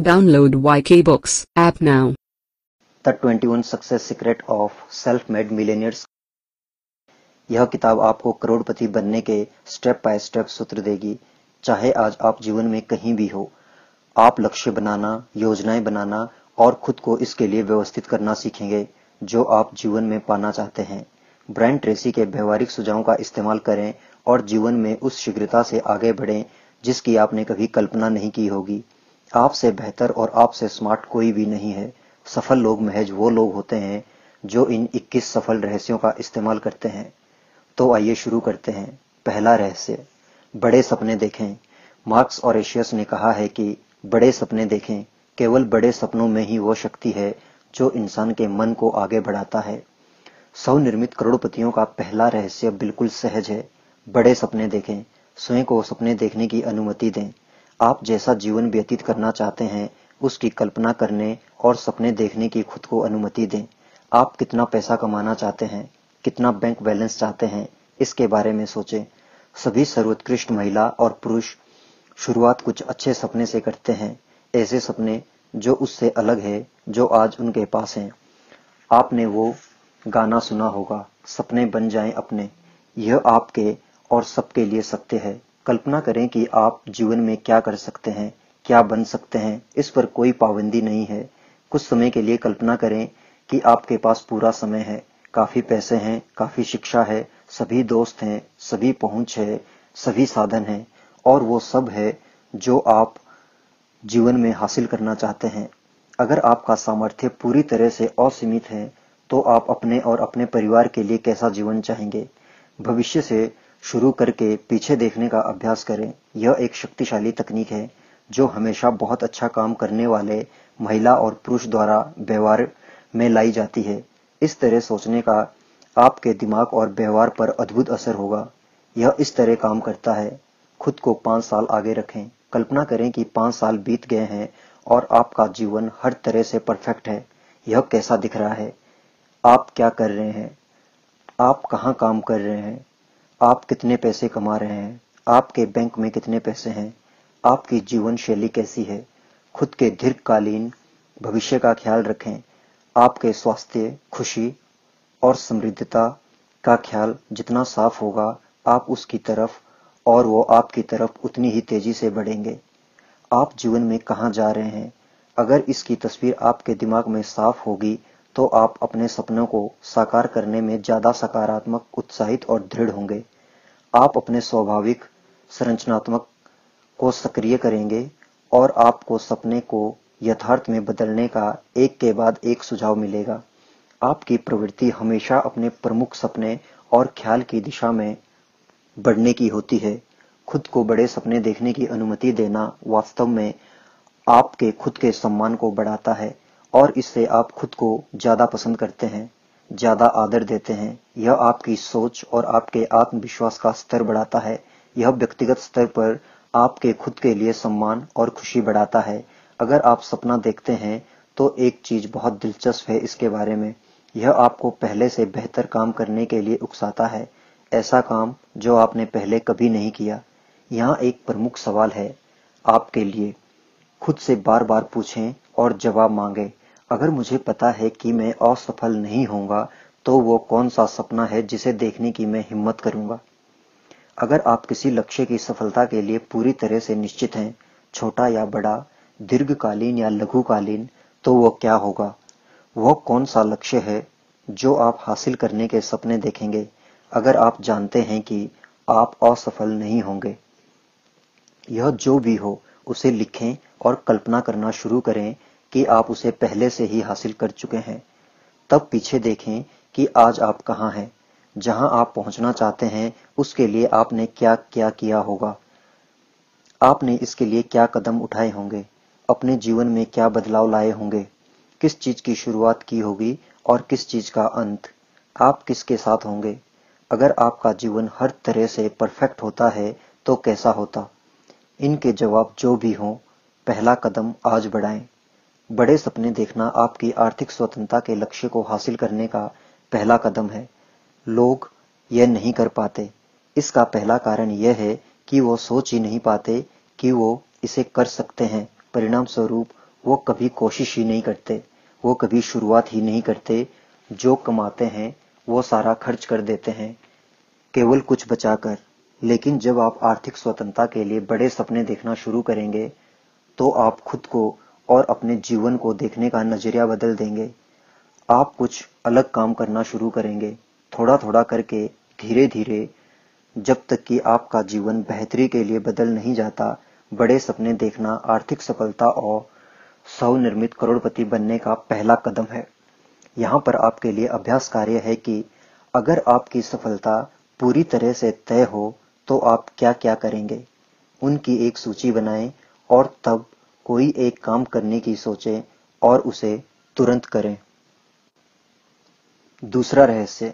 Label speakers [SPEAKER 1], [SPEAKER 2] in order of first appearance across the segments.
[SPEAKER 1] Download YK Books app now.
[SPEAKER 2] The 21 success secret of self made millionaires यह किताब आपको करोड़पति बनने के स्टेप बाय स्टेप सूत्र देगी। चाहे आज आप जीवन में कहीं भी हो, आप लक्ष्य बनाना, योजनाएँ बनाना और खुद को इसके लिए व्यवस्थित करना सीखेंगे, जो आप जीवन में पाना चाहते हैं। ब्रांड ट्रेसी के व्यवहारिक सुझावों का इस्तेमाल करें और जीवन में उस शीघ्रता से आगे बढ़ें, जिसकी आपने कभी कल्पना नहीं की होगी। आपसे बेहतर और आपसे स्मार्ट कोई भी नहीं है। सफल लोग महज वो लोग होते हैं जो इन 21 सफल रहस्यों का इस्तेमाल करते हैं। तो आइए शुरू करते हैं। पहला रहस्य, बड़े सपने देखें। मार्क्स और एशियस ने कहा है कि बड़े सपने देखें, केवल बड़े सपनों में ही वो शक्ति है जो इंसान के मन को आगे बढ़ाता है। स्वनिर्मित करोड़पतियों का पहला रहस्य बिल्कुल सहज है। बड़े सपने देखें, स्वयं को सपने देखने की अनुमति दें। आप जैसा जीवन व्यतीत करना चाहते हैं, उसकी कल्पना करने और सपने देखने की खुद को अनुमति दें। आप कितना पैसा कमाना चाहते हैं, कितना बैंक बैलेंस चाहते हैं, इसके बारे में सोचें। सभी सर्वोत्कृष्ट महिला और पुरुष शुरुआत कुछ अच्छे सपने से करते हैं, ऐसे सपने जो उससे अलग है, जो आज उनके पास हैं। आपने वो गाना सुना होगा, सपने बन जाएँ अपने। यह आपके और सबके लिए सत्य है। कल्पना करें कि आप जीवन में क्या कर सकते हैं, क्या बन सकते हैं, इस पर कोई पाबंदी नहीं है। कुछ समय के लिए कल्पना करें कि आपके पास पूरा समय है, काफ़ी पैसे हैं, काफ़ी शिक्षा है, सभी दोस्त हैं, सभी पहुँच है, सभी साधन हैं, और वो सब है जो आप जीवन में हासिल करना चाहते हैं। अगर आपका सामर्थ्य पूरी तरह से असीमित है तो आप अपने और अपने परिवार के लिए कैसा जीवन चाहेंगे? भविष्य से शुरू करके पीछे देखने का अभ्यास करें। यह एक शक्तिशाली तकनीक है, जो हमेशा बहुत अच्छा काम करने वाले महिला और पुरुष द्वारा व्यवहार में लाई जाती है। इस तरह सोचने का आपके दिमाग और व्यवहार पर अद्भुत असर होगा। यह इस तरह काम करता है। खुद को पाँच साल आगे रखें। कल्पना करें कि पाँच साल बीत गए हैं और आपका जीवन हर तरह से परफेक्ट है। यह कैसा दिख रहा है? आप क्या कर रहे हैं? आप कहाँ काम कर रहे हैं? आप कितने पैसे कमा रहे हैं? आपके बैंक में कितने पैसे हैं? आपकी जीवन शैली कैसी है? खुद के दीर्घकालीन भविष्य का ख्याल रखें। आपके स्वास्थ्य, खुशी और समृद्धता का ख्याल जितना साफ़ होगा, आप उसकी तरफ़ और वो आपकी तरफ़ उतनी ही तेज़ी से बढ़ेंगे। आप जीवन में कहाँ जा रहे हैं? अगर इसकी तस्वीर आपके दिमाग में साफ़ होगी तो आप अपने सपनों को साकार करने में ज़्यादा सकारात्मक, उत्साहित और दृढ़ होंगे। आप अपने स्वाभाविक, संरचनात्मक को सक्रिय करेंगे और आपको सपने को यथार्थ में बदलने का एक के बाद एक सुझाव मिलेगा। आपकी प्रवृत्ति हमेशा अपने प्रमुख सपने और ख्याल की दिशा में बढ़ने की होती है। खुद को बड़े सपने देखने की अनुमति देना वास्तव में आपके खुद के सम्मान को बढ़ाता है। और इससे आप खुद को ज़्यादा पसंद करते हैं, ज़्यादा आदर देते हैं। यह आपकी सोच और आपके आत्मविश्वास का स्तर बढ़ाता है। यह व्यक्तिगत स्तर पर आपके खुद के लिए सम्मान और खुशी बढ़ाता है। अगर आप सपना देखते हैं तो एक चीज़ बहुत दिलचस्प है इसके बारे में। यह आपको पहले से बेहतर काम करने के लिए उकसाता है। ऐसा काम जो आपने पहले कभी नहीं किया। यहाँ एक प्रमुख सवाल है आपके लिए। खुद से बार बार पूछें और जवाब मांगे। अगर मुझे पता है कि मैं असफल नहीं होऊँगा तो वो कौन सा सपना है जिसे देखने की मैं हिम्मत करूँगा? अगर आप किसी लक्ष्य की सफलता के लिए पूरी तरह से निश्चित हैं, छोटा या बड़ा, दीर्घकालीन या लघुकालीन तो वो क्या होगा? वह कौन सा लक्ष्य है जो आप हासिल करने के सपने देखेंगे, अगर आप जानते हैं कि आप असफल नहीं होंगे? यह जो भी हो, उसे लिखें और कल्पना करना शुरू करें कि आप उसे पहले से ही हासिल कर चुके हैं। तब पीछे देखें कि आज आप कहाँ हैं। जहाँ आप पहुँचना चाहते हैं, उसके लिए आपने क्या क्या किया होगा। आपने इसके लिए क्या कदम उठाए होंगे? अपने जीवन में क्या बदलाव लाए होंगे? किस चीज़ की शुरुआत की होगी और किस चीज़ का अंत? आप किसके साथ होंगे? अगर आपका जीवन हर तरह से परफेक्ट होता है तो कैसा होता? इनके जवाब जो भी हों, पहला कदम आज बढ़ाएँ। बड़े सपने देखना आपकी आर्थिक स्वतंत्रता के लक्ष्य को हासिल करने का पहला कदम है। लोग यह नहीं कर पाते। इसका पहला कारण यह है कि वो सोच ही नहीं पाते कि वो इसे कर सकते हैं। परिणाम स्वरूप वो कभी कोशिश ही नहीं करते, वो कभी शुरुआत ही नहीं करते। जो कमाते हैं, वो सारा खर्च कर देते हैं, केवल कुछ बचाकर। लेकिन जब आप आर्थिक स्वतंत्रता के लिए बड़े सपने देखना शुरू करेंगे तो आप खुद को और अपने जीवन को देखने का नज़रिया बदल देंगे। आप कुछ अलग काम करना शुरू करेंगे थोड़ा थोड़ा करके धीरे धीरे जब तक कि आपका जीवन बेहतरी के लिए बदल नहीं जाता, बड़े सपने देखना आर्थिक सफलता और स्वनिर्मित करोड़पति बनने का पहला कदम है। यहाँ पर आपके लिए अभ्यास कार्य है कि अगर आपकी सफलता पूरी तरह से तय हो तो आप क्या क्या करेंगे? उनकी एक सूची बनाएँ और तब कोई एक काम करने की सोचें और उसे तुरंत करें। दूसरा रहस्य,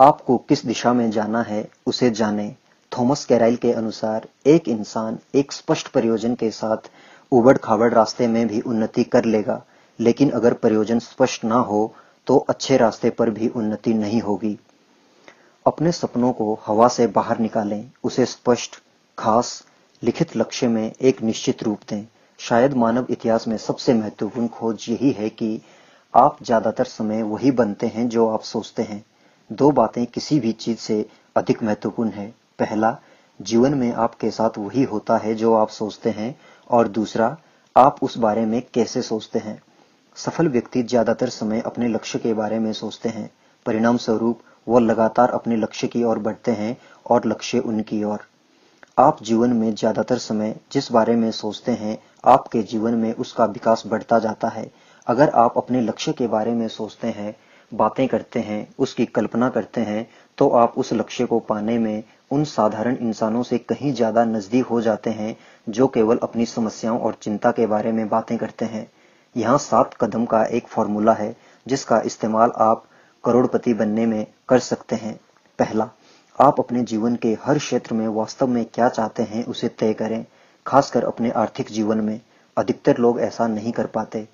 [SPEAKER 2] आपको किस दिशा में जाना है उसे जानें। थॉमस कैराइल के अनुसार एक इंसान एक स्पष्ट प्रयोजन के साथ उबड़ खाबड़ रास्ते में भी उन्नति कर लेगा, लेकिन अगर प्रयोजन स्पष्ट ना हो तो अच्छे रास्ते पर भी उन्नति नहीं होगी। अपने सपनों को हवा से बाहर निकालें, उसे स्पष्ट, खास, लिखित लक्ष्य में एक निश्चित रूप दें। शायद मानव इतिहास में सबसे महत्वपूर्ण खोज यही है कि आप ज़्यादातर समय वही बनते हैं जो आप सोचते हैं। दो बातें किसी भी चीज़ से अधिक महत्वपूर्ण है। पहला, जीवन में आपके साथ वही होता है जो आप सोचते हैं, और दूसरा, आप उस बारे में कैसे सोचते हैं। सफल व्यक्ति ज़्यादातर समय अपने लक्ष्य के बारे में सोचते हैं। परिणाम स्वरूप वह लगातार अपने लक्ष्य की ओर बढ़ते हैं और लक्ष्य उनकी ओर। आप जीवन में ज़्यादातर समय जिस बारे में सोचते हैं, आपके जीवन में उसका विकास बढ़ता जाता है। अगर आप अपने लक्ष्य के बारे में सोचते हैं, बातें करते हैं, उसकी कल्पना करते हैं तो आप उस लक्ष्य को पाने में उन साधारण इंसानों से कहीं ज़्यादा नज़दीक हो जाते हैं, जो केवल अपनी समस्याओं और चिंता के बारे में बातें करते हैं। यहाँ सात कदम का एक फॉर्मूला है, जिसका इस्तेमाल आप करोड़पति बनने में कर सकते हैं। पहला आप अपने जीवन के हर क्षेत्र में वास्तव में क्या चाहते हैं उसे तय करें, खासकर अपने आर्थिक जीवन में। अधिकतर लोग ऐसा नहीं कर पाते।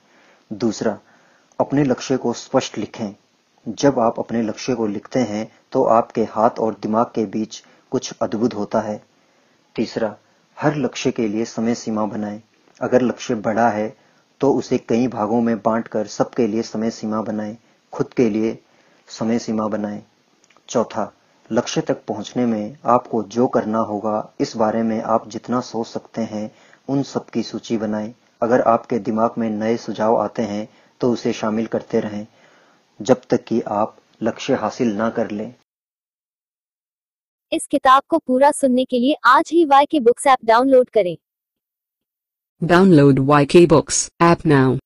[SPEAKER 2] दूसरा, अपने लक्ष्य को स्पष्ट लिखें। जब आप अपने लक्ष्य को लिखते हैं तो आपके हाथ और दिमाग के बीच कुछ अद्भुत होता है। तीसरा, हर लक्ष्य के लिए समय सीमा बनाएँ। अगर लक्ष्य बड़ा है तो उसे कई भागों में बांटकर सबके लिए समय सीमा बनाएँ। खुद के लिए समय सीमा बनाएँ। चौथा लक्ष्य तक पहुँचने में आपको जो करना होगा इस बारे में आप जितना सोच सकते हैं उन सब की सूची बनाएँ। अगर आपके दिमाग में नए सुझाव आते हैं तो उसे शामिल करते रहें जब तक कि आप लक्ष्य हासिल ना कर लें।
[SPEAKER 3] इस किताब को पूरा सुनने के लिए आज ही Y K books app download करें।
[SPEAKER 1] Download Y K books app now.